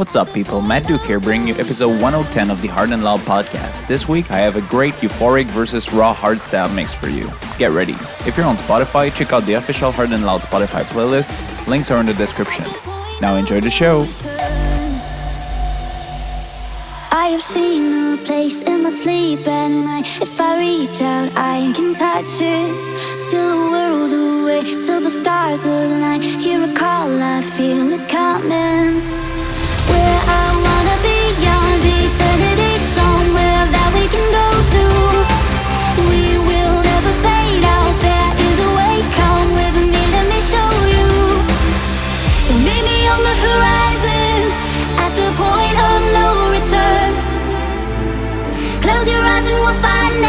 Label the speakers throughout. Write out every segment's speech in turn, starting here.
Speaker 1: What's up, people? Matt Duke here, bringing you episode 1010 of the Hard and Loud podcast. This week, I have a great euphoric versus raw hardstyle mix for you. Get ready. If you're on Spotify, check out the official Hard and Loud Spotify playlist. Links are in the description. Now, enjoy the show.
Speaker 2: I have seen a place in my sleep at night. If I reach out, I can touch it. Still a world away till the stars align. Hear a call, I feel it coming. find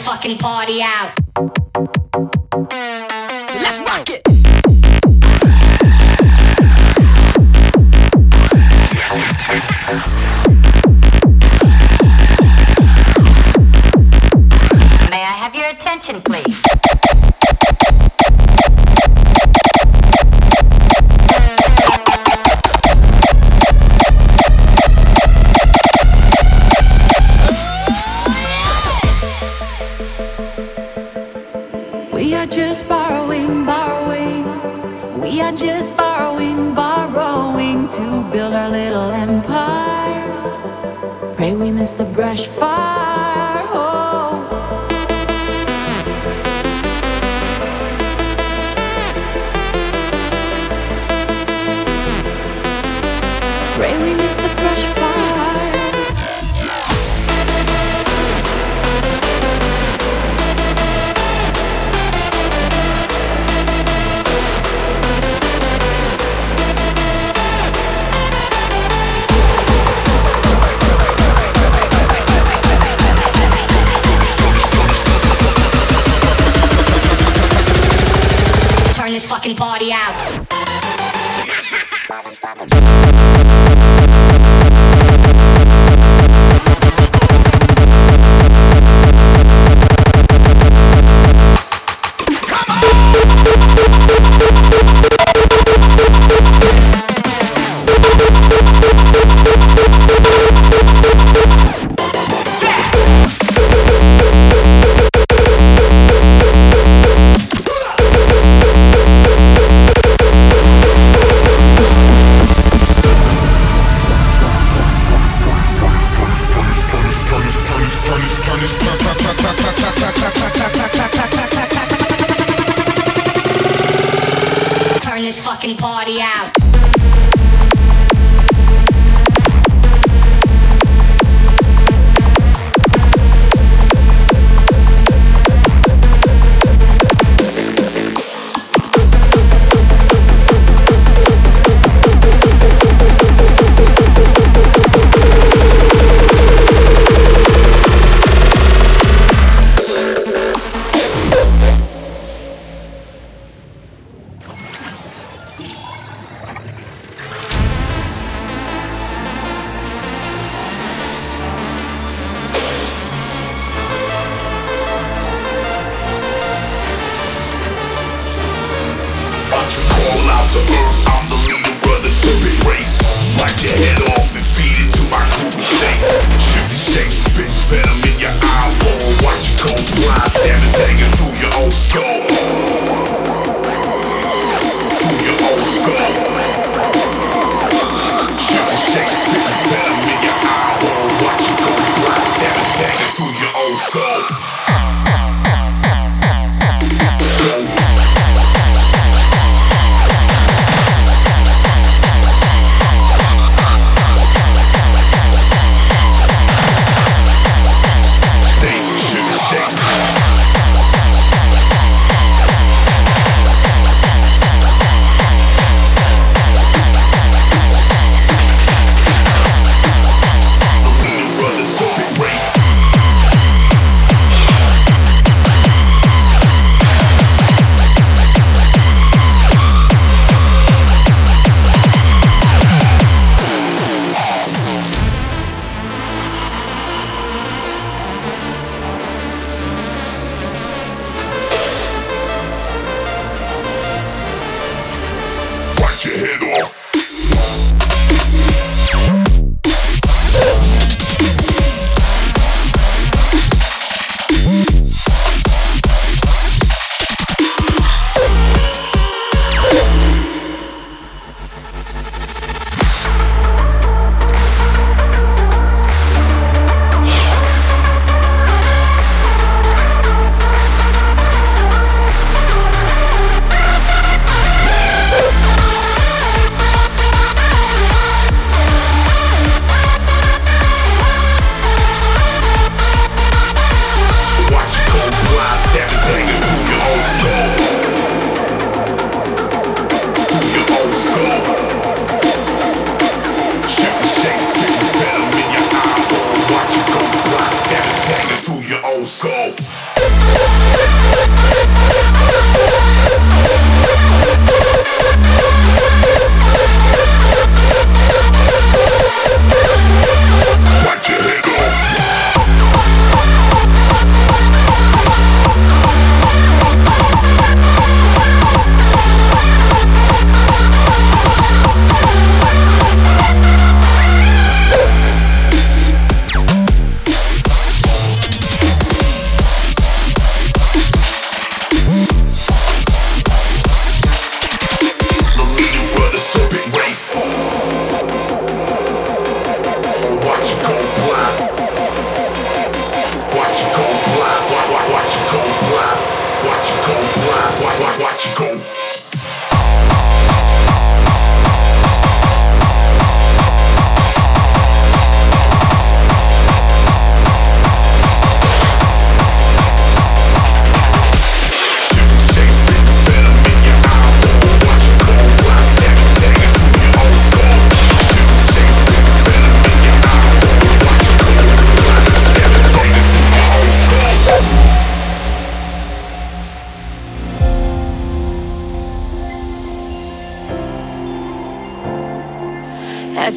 Speaker 2: fucking party out.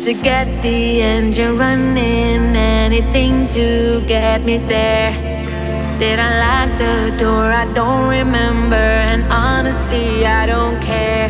Speaker 2: To
Speaker 3: get the engine running, anything to get me there. Did I lock the door? I don't remember, and honestly, I don't care.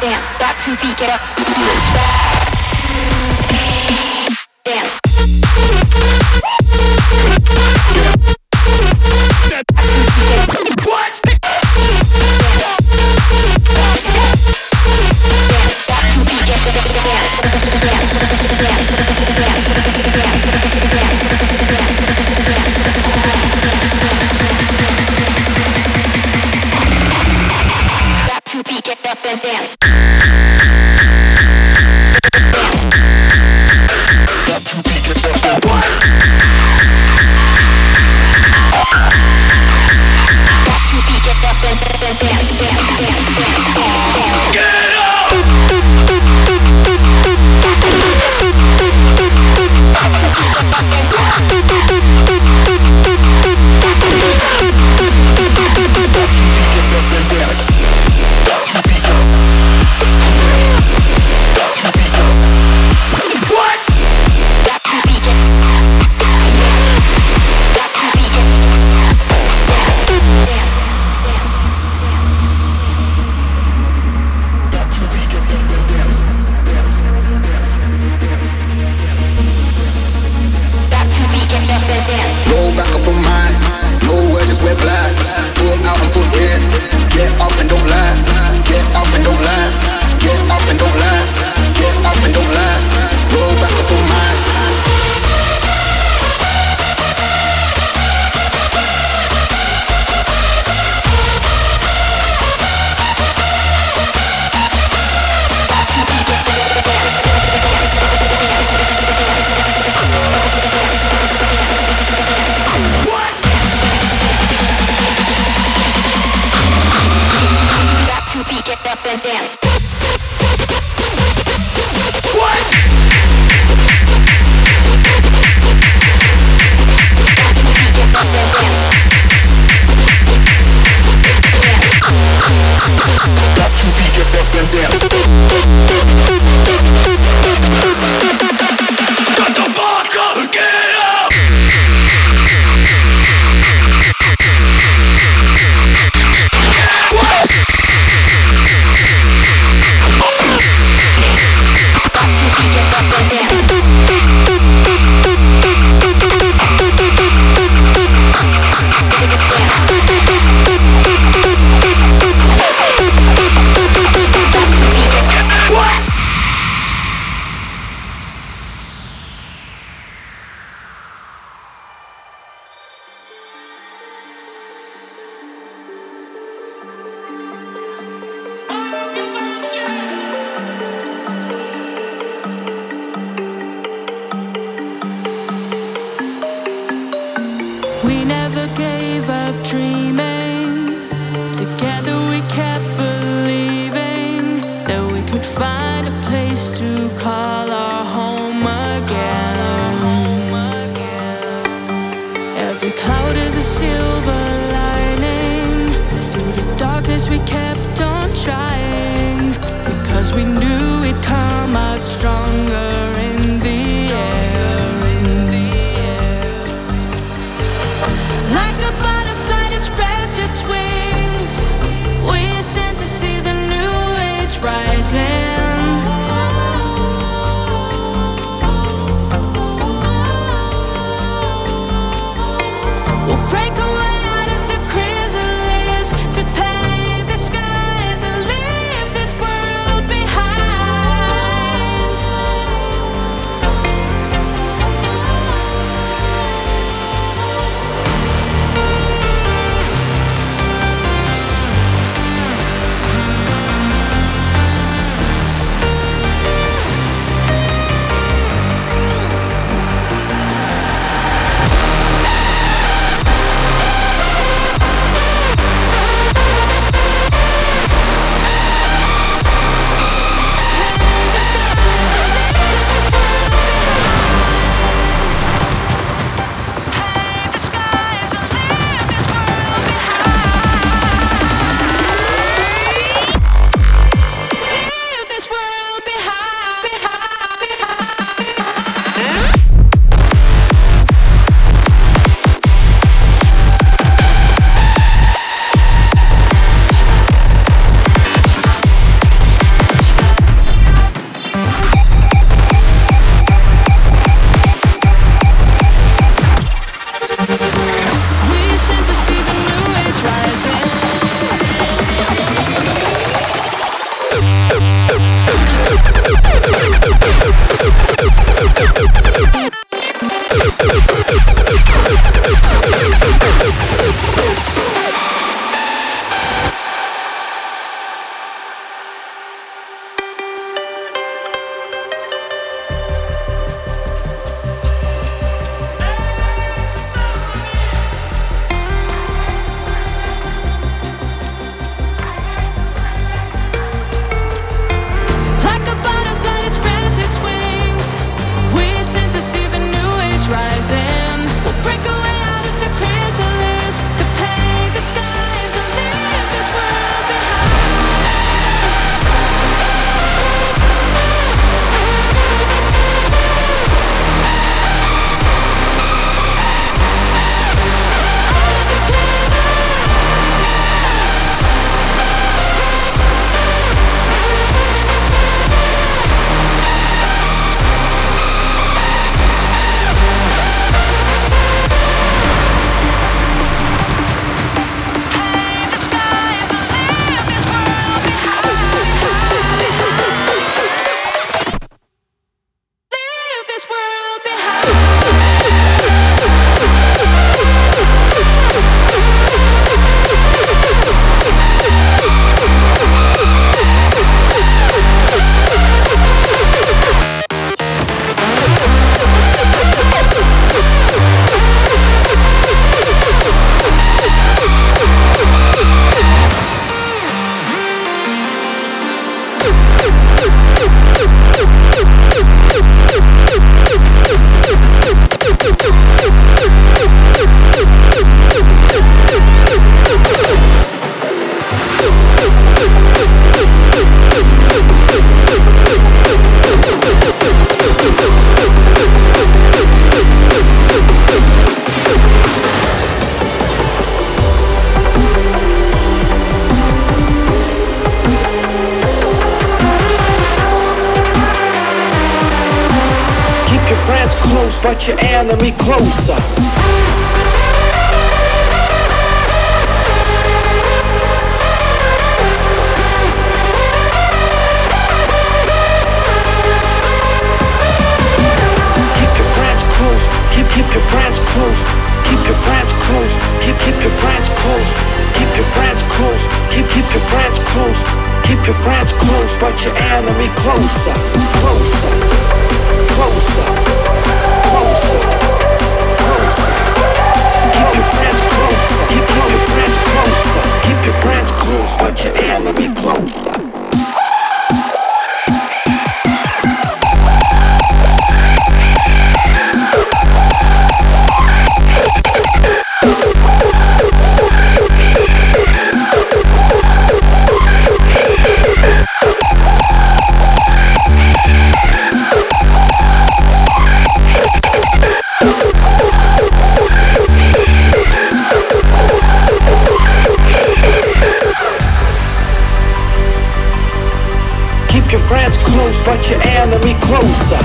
Speaker 4: Dance. Got two feet, get up. Dance.
Speaker 5: Your
Speaker 6: friends close, but your enemy closer, closer, closer, closer, closer. Keep your friends closer. Keep your friends closer. Keep your friends close, but your enemy closer.
Speaker 7: but your enemy closer.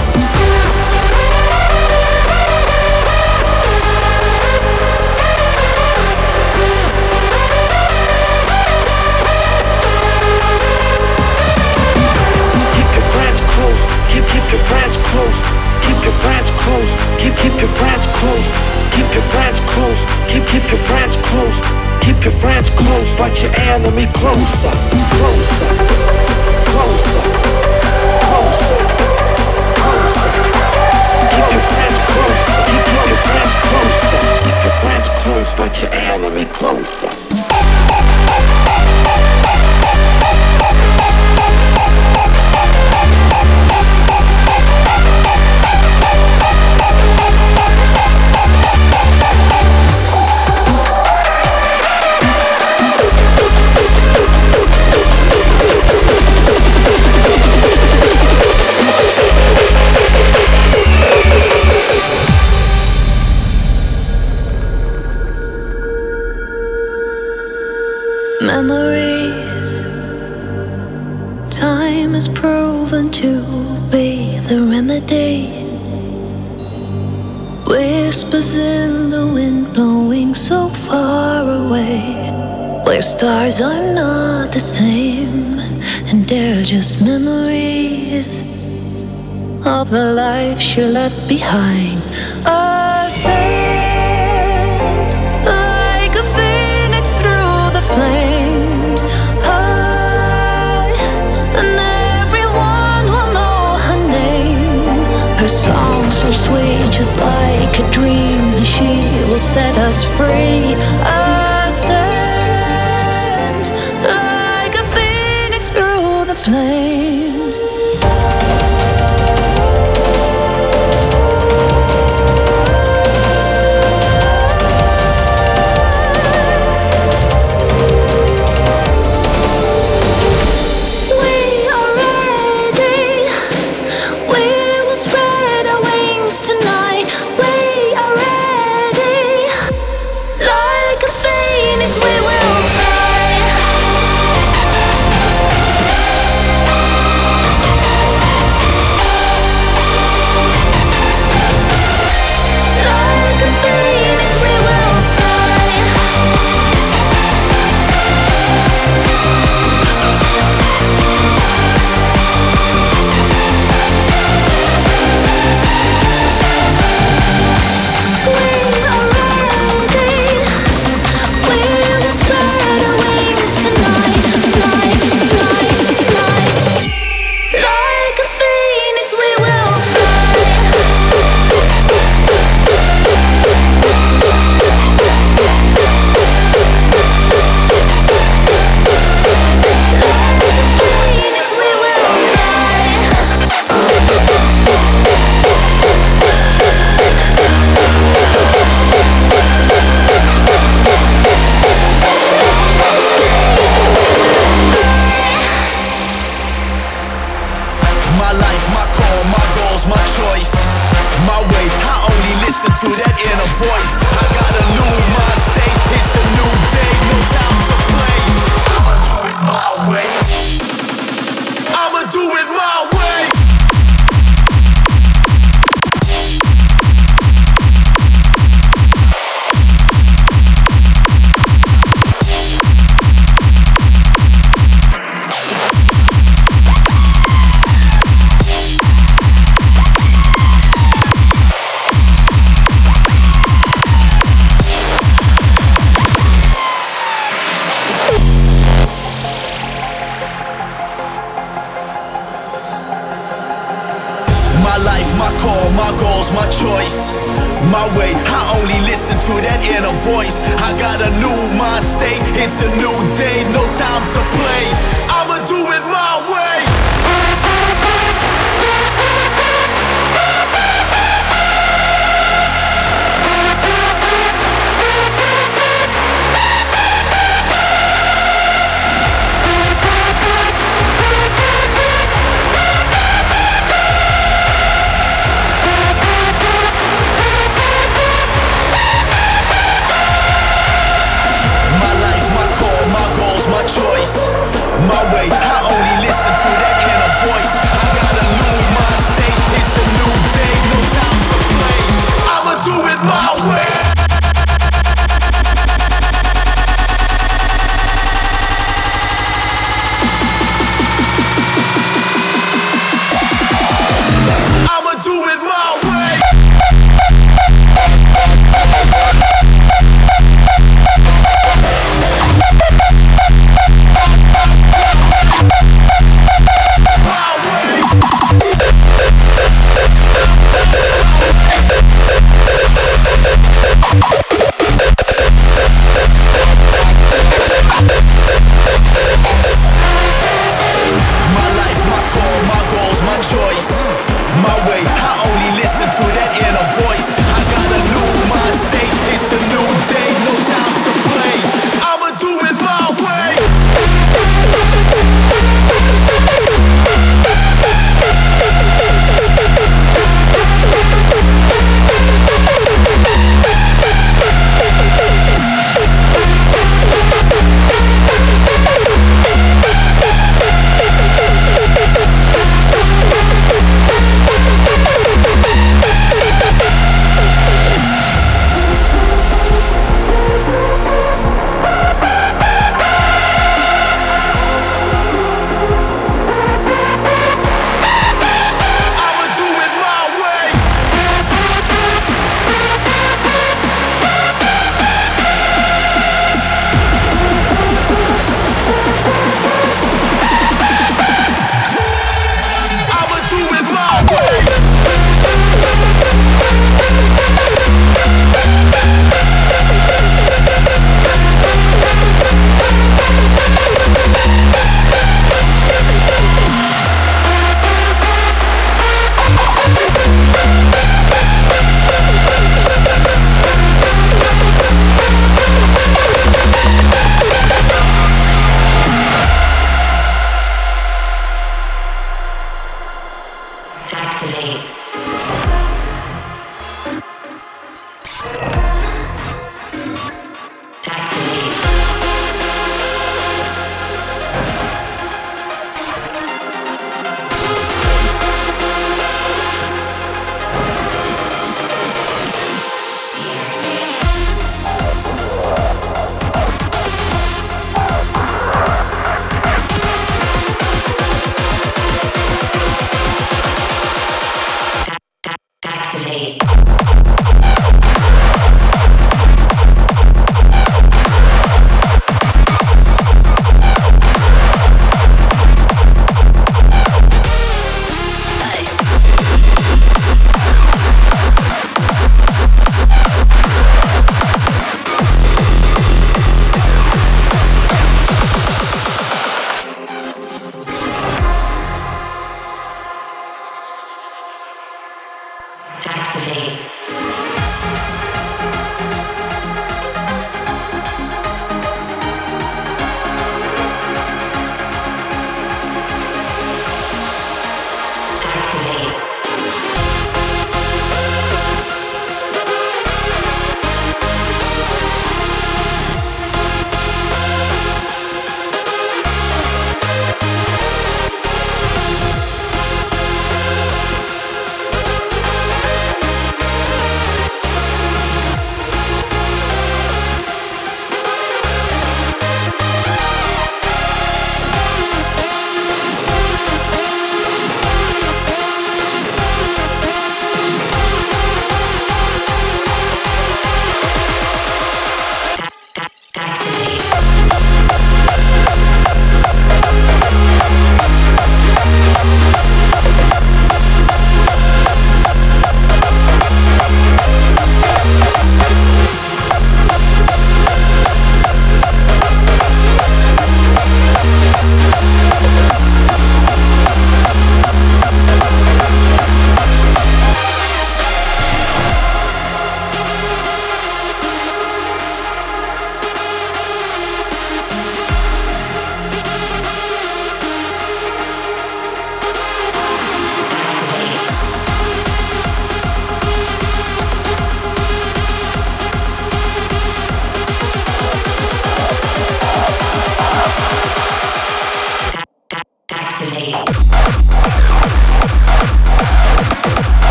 Speaker 7: keep your friends close. Keep your friends
Speaker 8: close. Keep
Speaker 7: keep
Speaker 8: your friends close. Keep your friends close. Keep keep your friends close. Keep your friends close. But your enemy closer. Closer. Closer close, but your enemy closer. of her life she left behind. A
Speaker 9: saint, like a phoenix through the flames. High, and everyone will know her name. Her song so sweet, just like a dream, she will set us free. A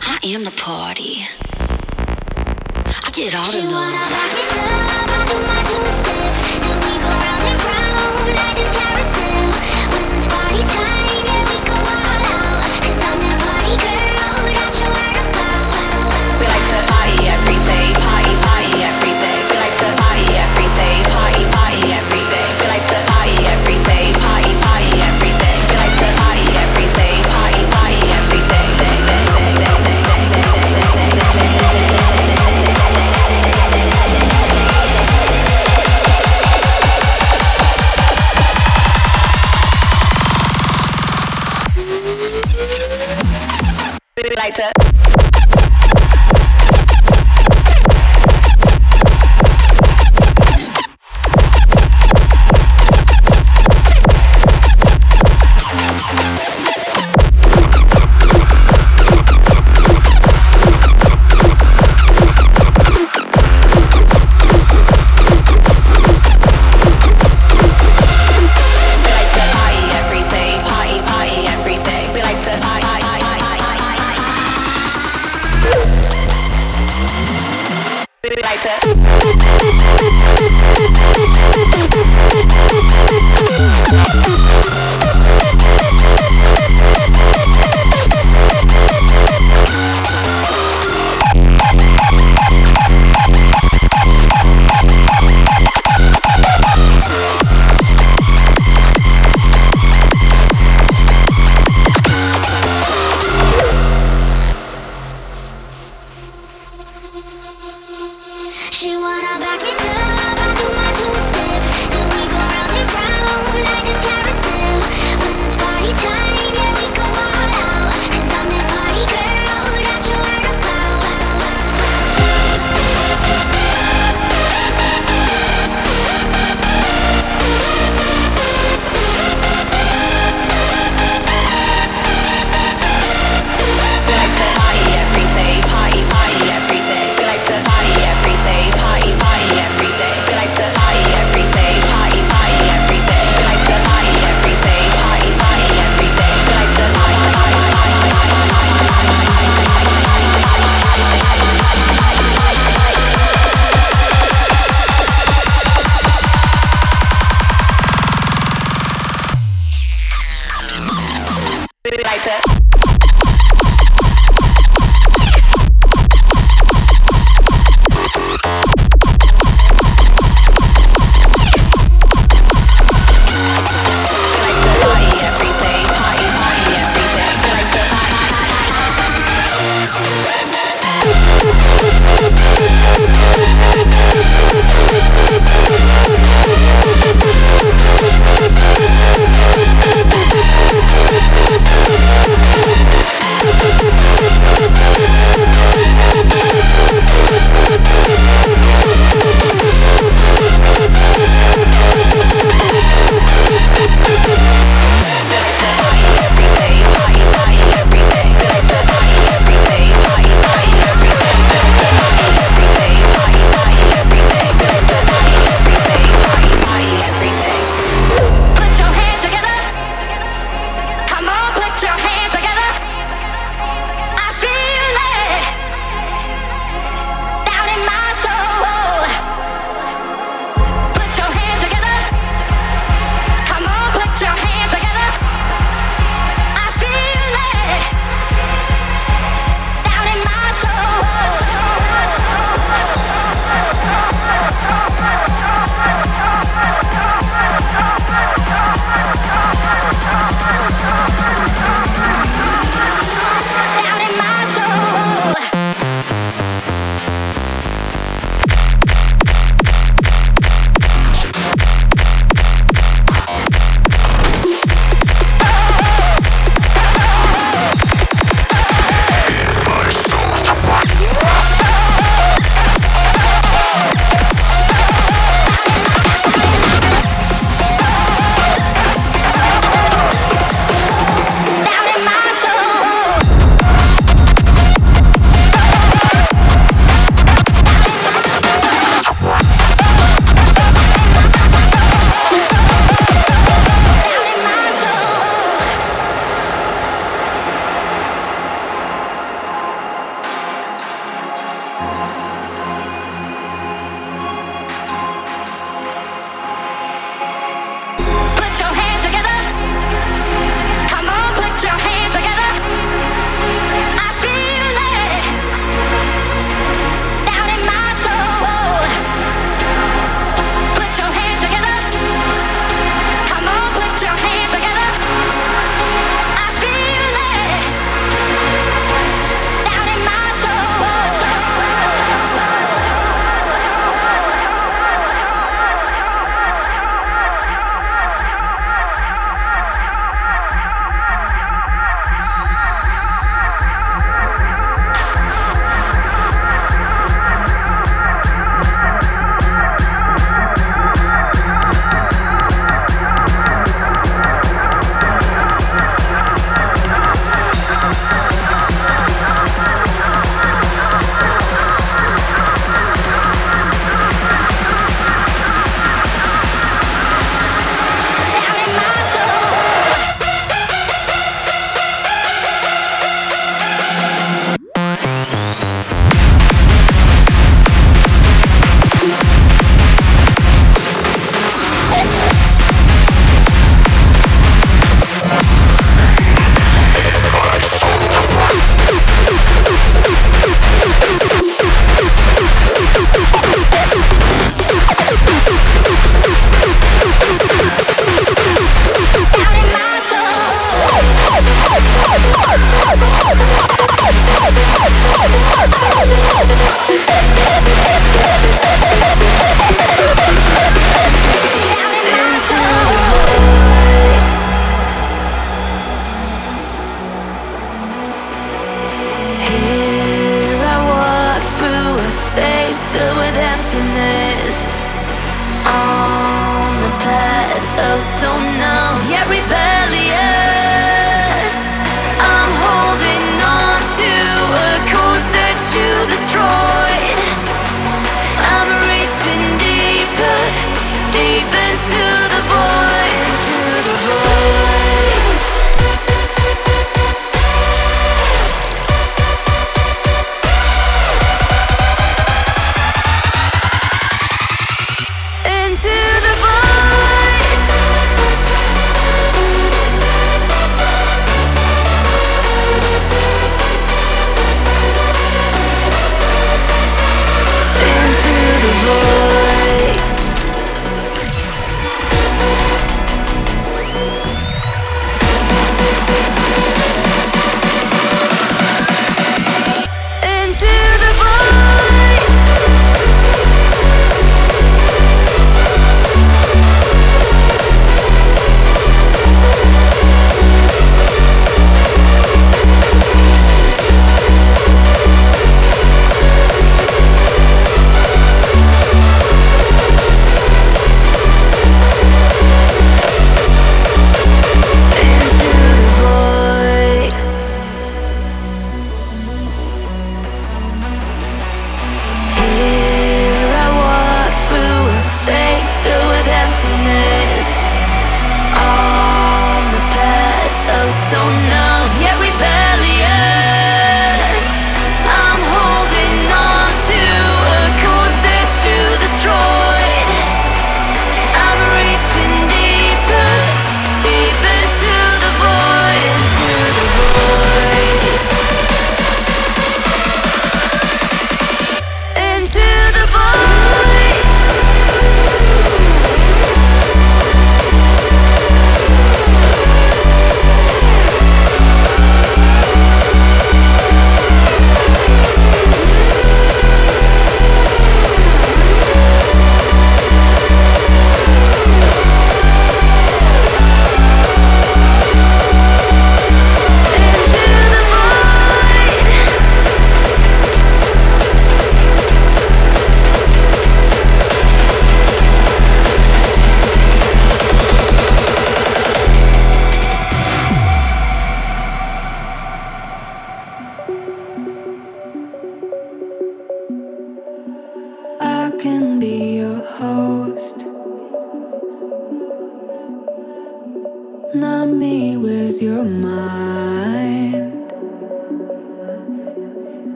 Speaker 9: I am the party.
Speaker 10: I get all of the love. better.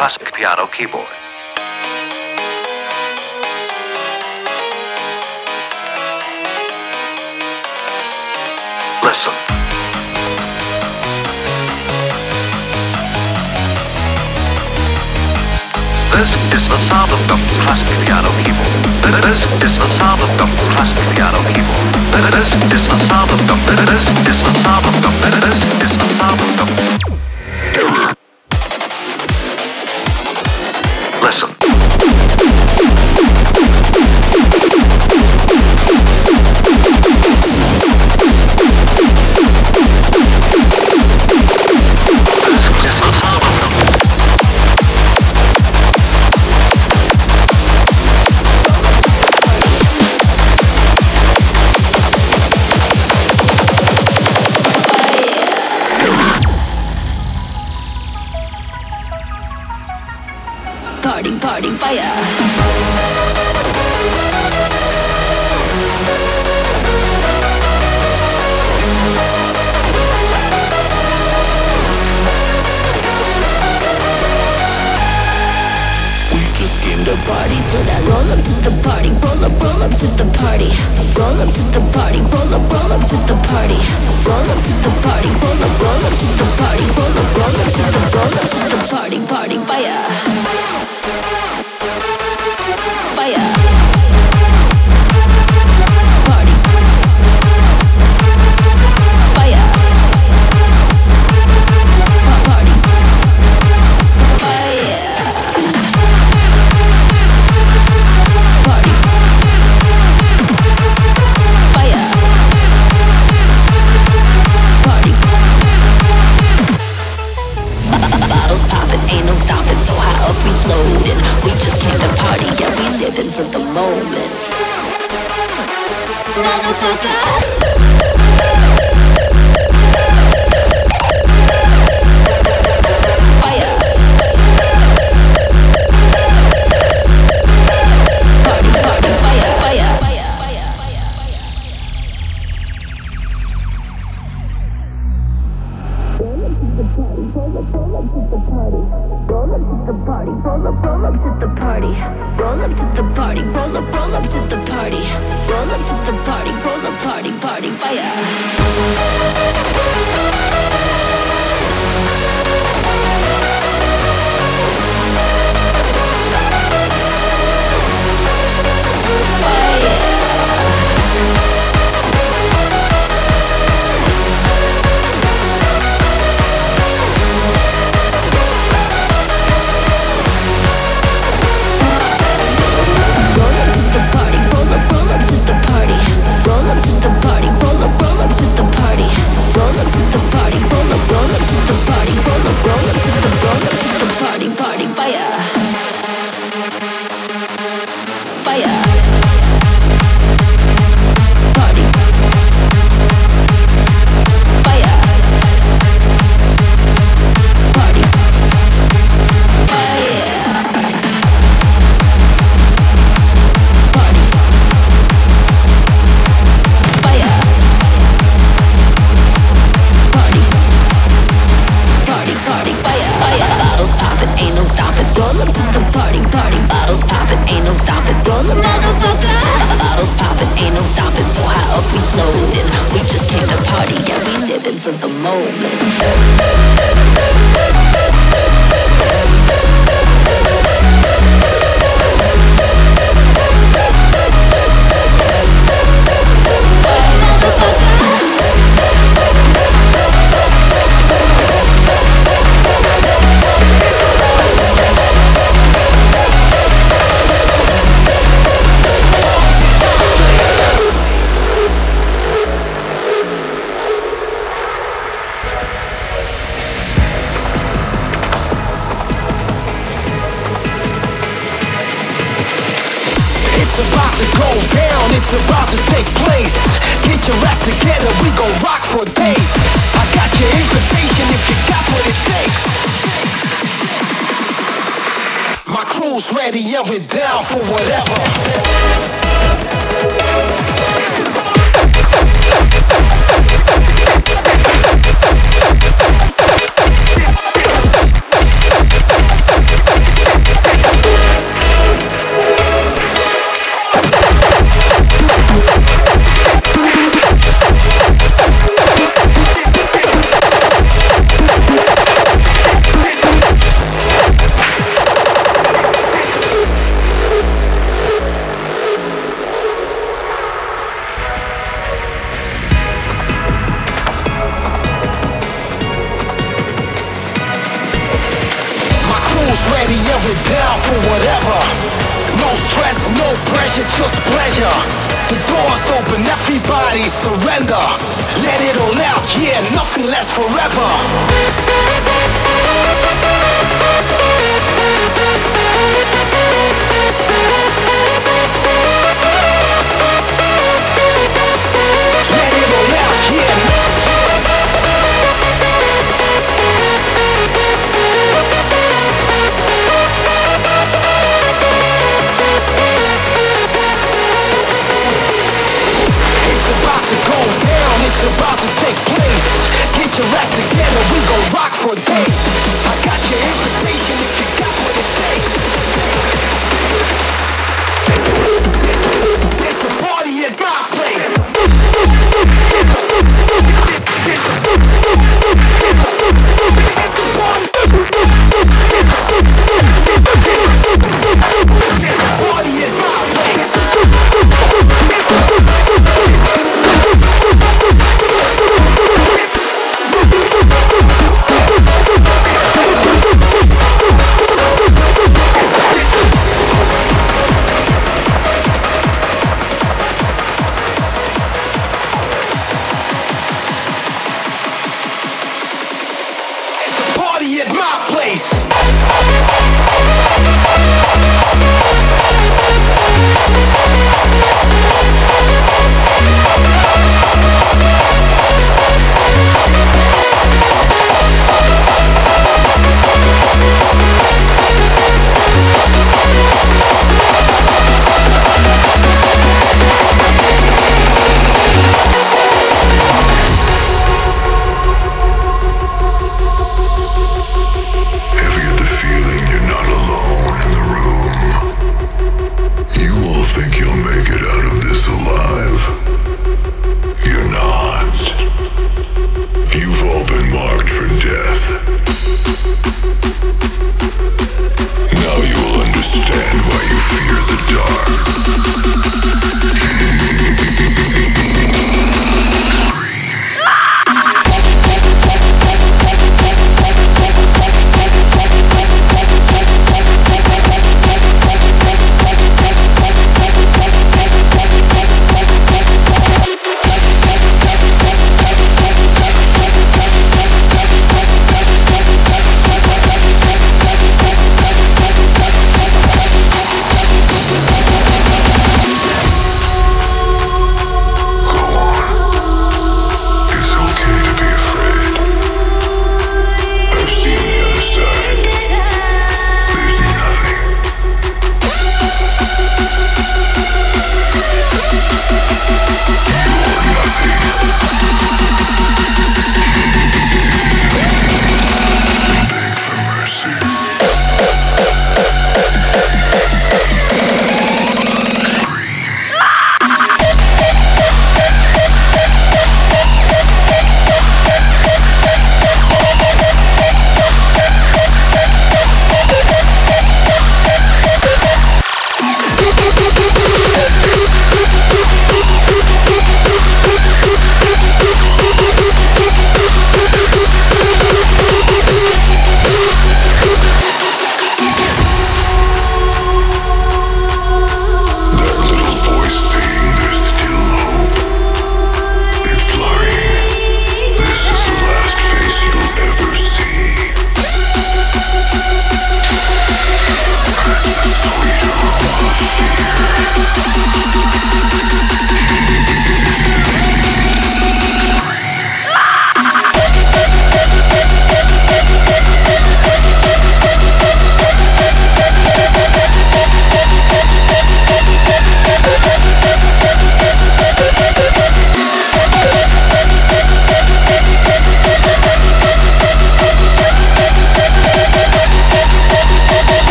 Speaker 10: Classic piano keyboard. Listen. This is the sound of the classic piano keyboard. This is the sound of the classic piano keyboard. This is the sound of the. This is the sound of the. This is the sound of the.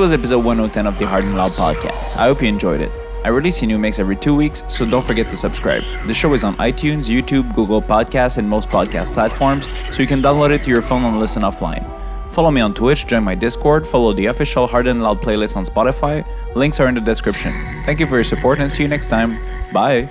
Speaker 1: Was episode 110 of the Hard and Loud podcast. I hope you enjoyed it. I release a new mix every two weeks, so don't forget to subscribe. The show is on iTunes, YouTube, Google Podcasts, and most podcast platforms, so you can download it to your phone and listen offline. Follow me on Twitch, join my Discord, follow the official Hard and Loud playlist on Spotify. Links are in the description. Thank you for your support and see you next time. Bye.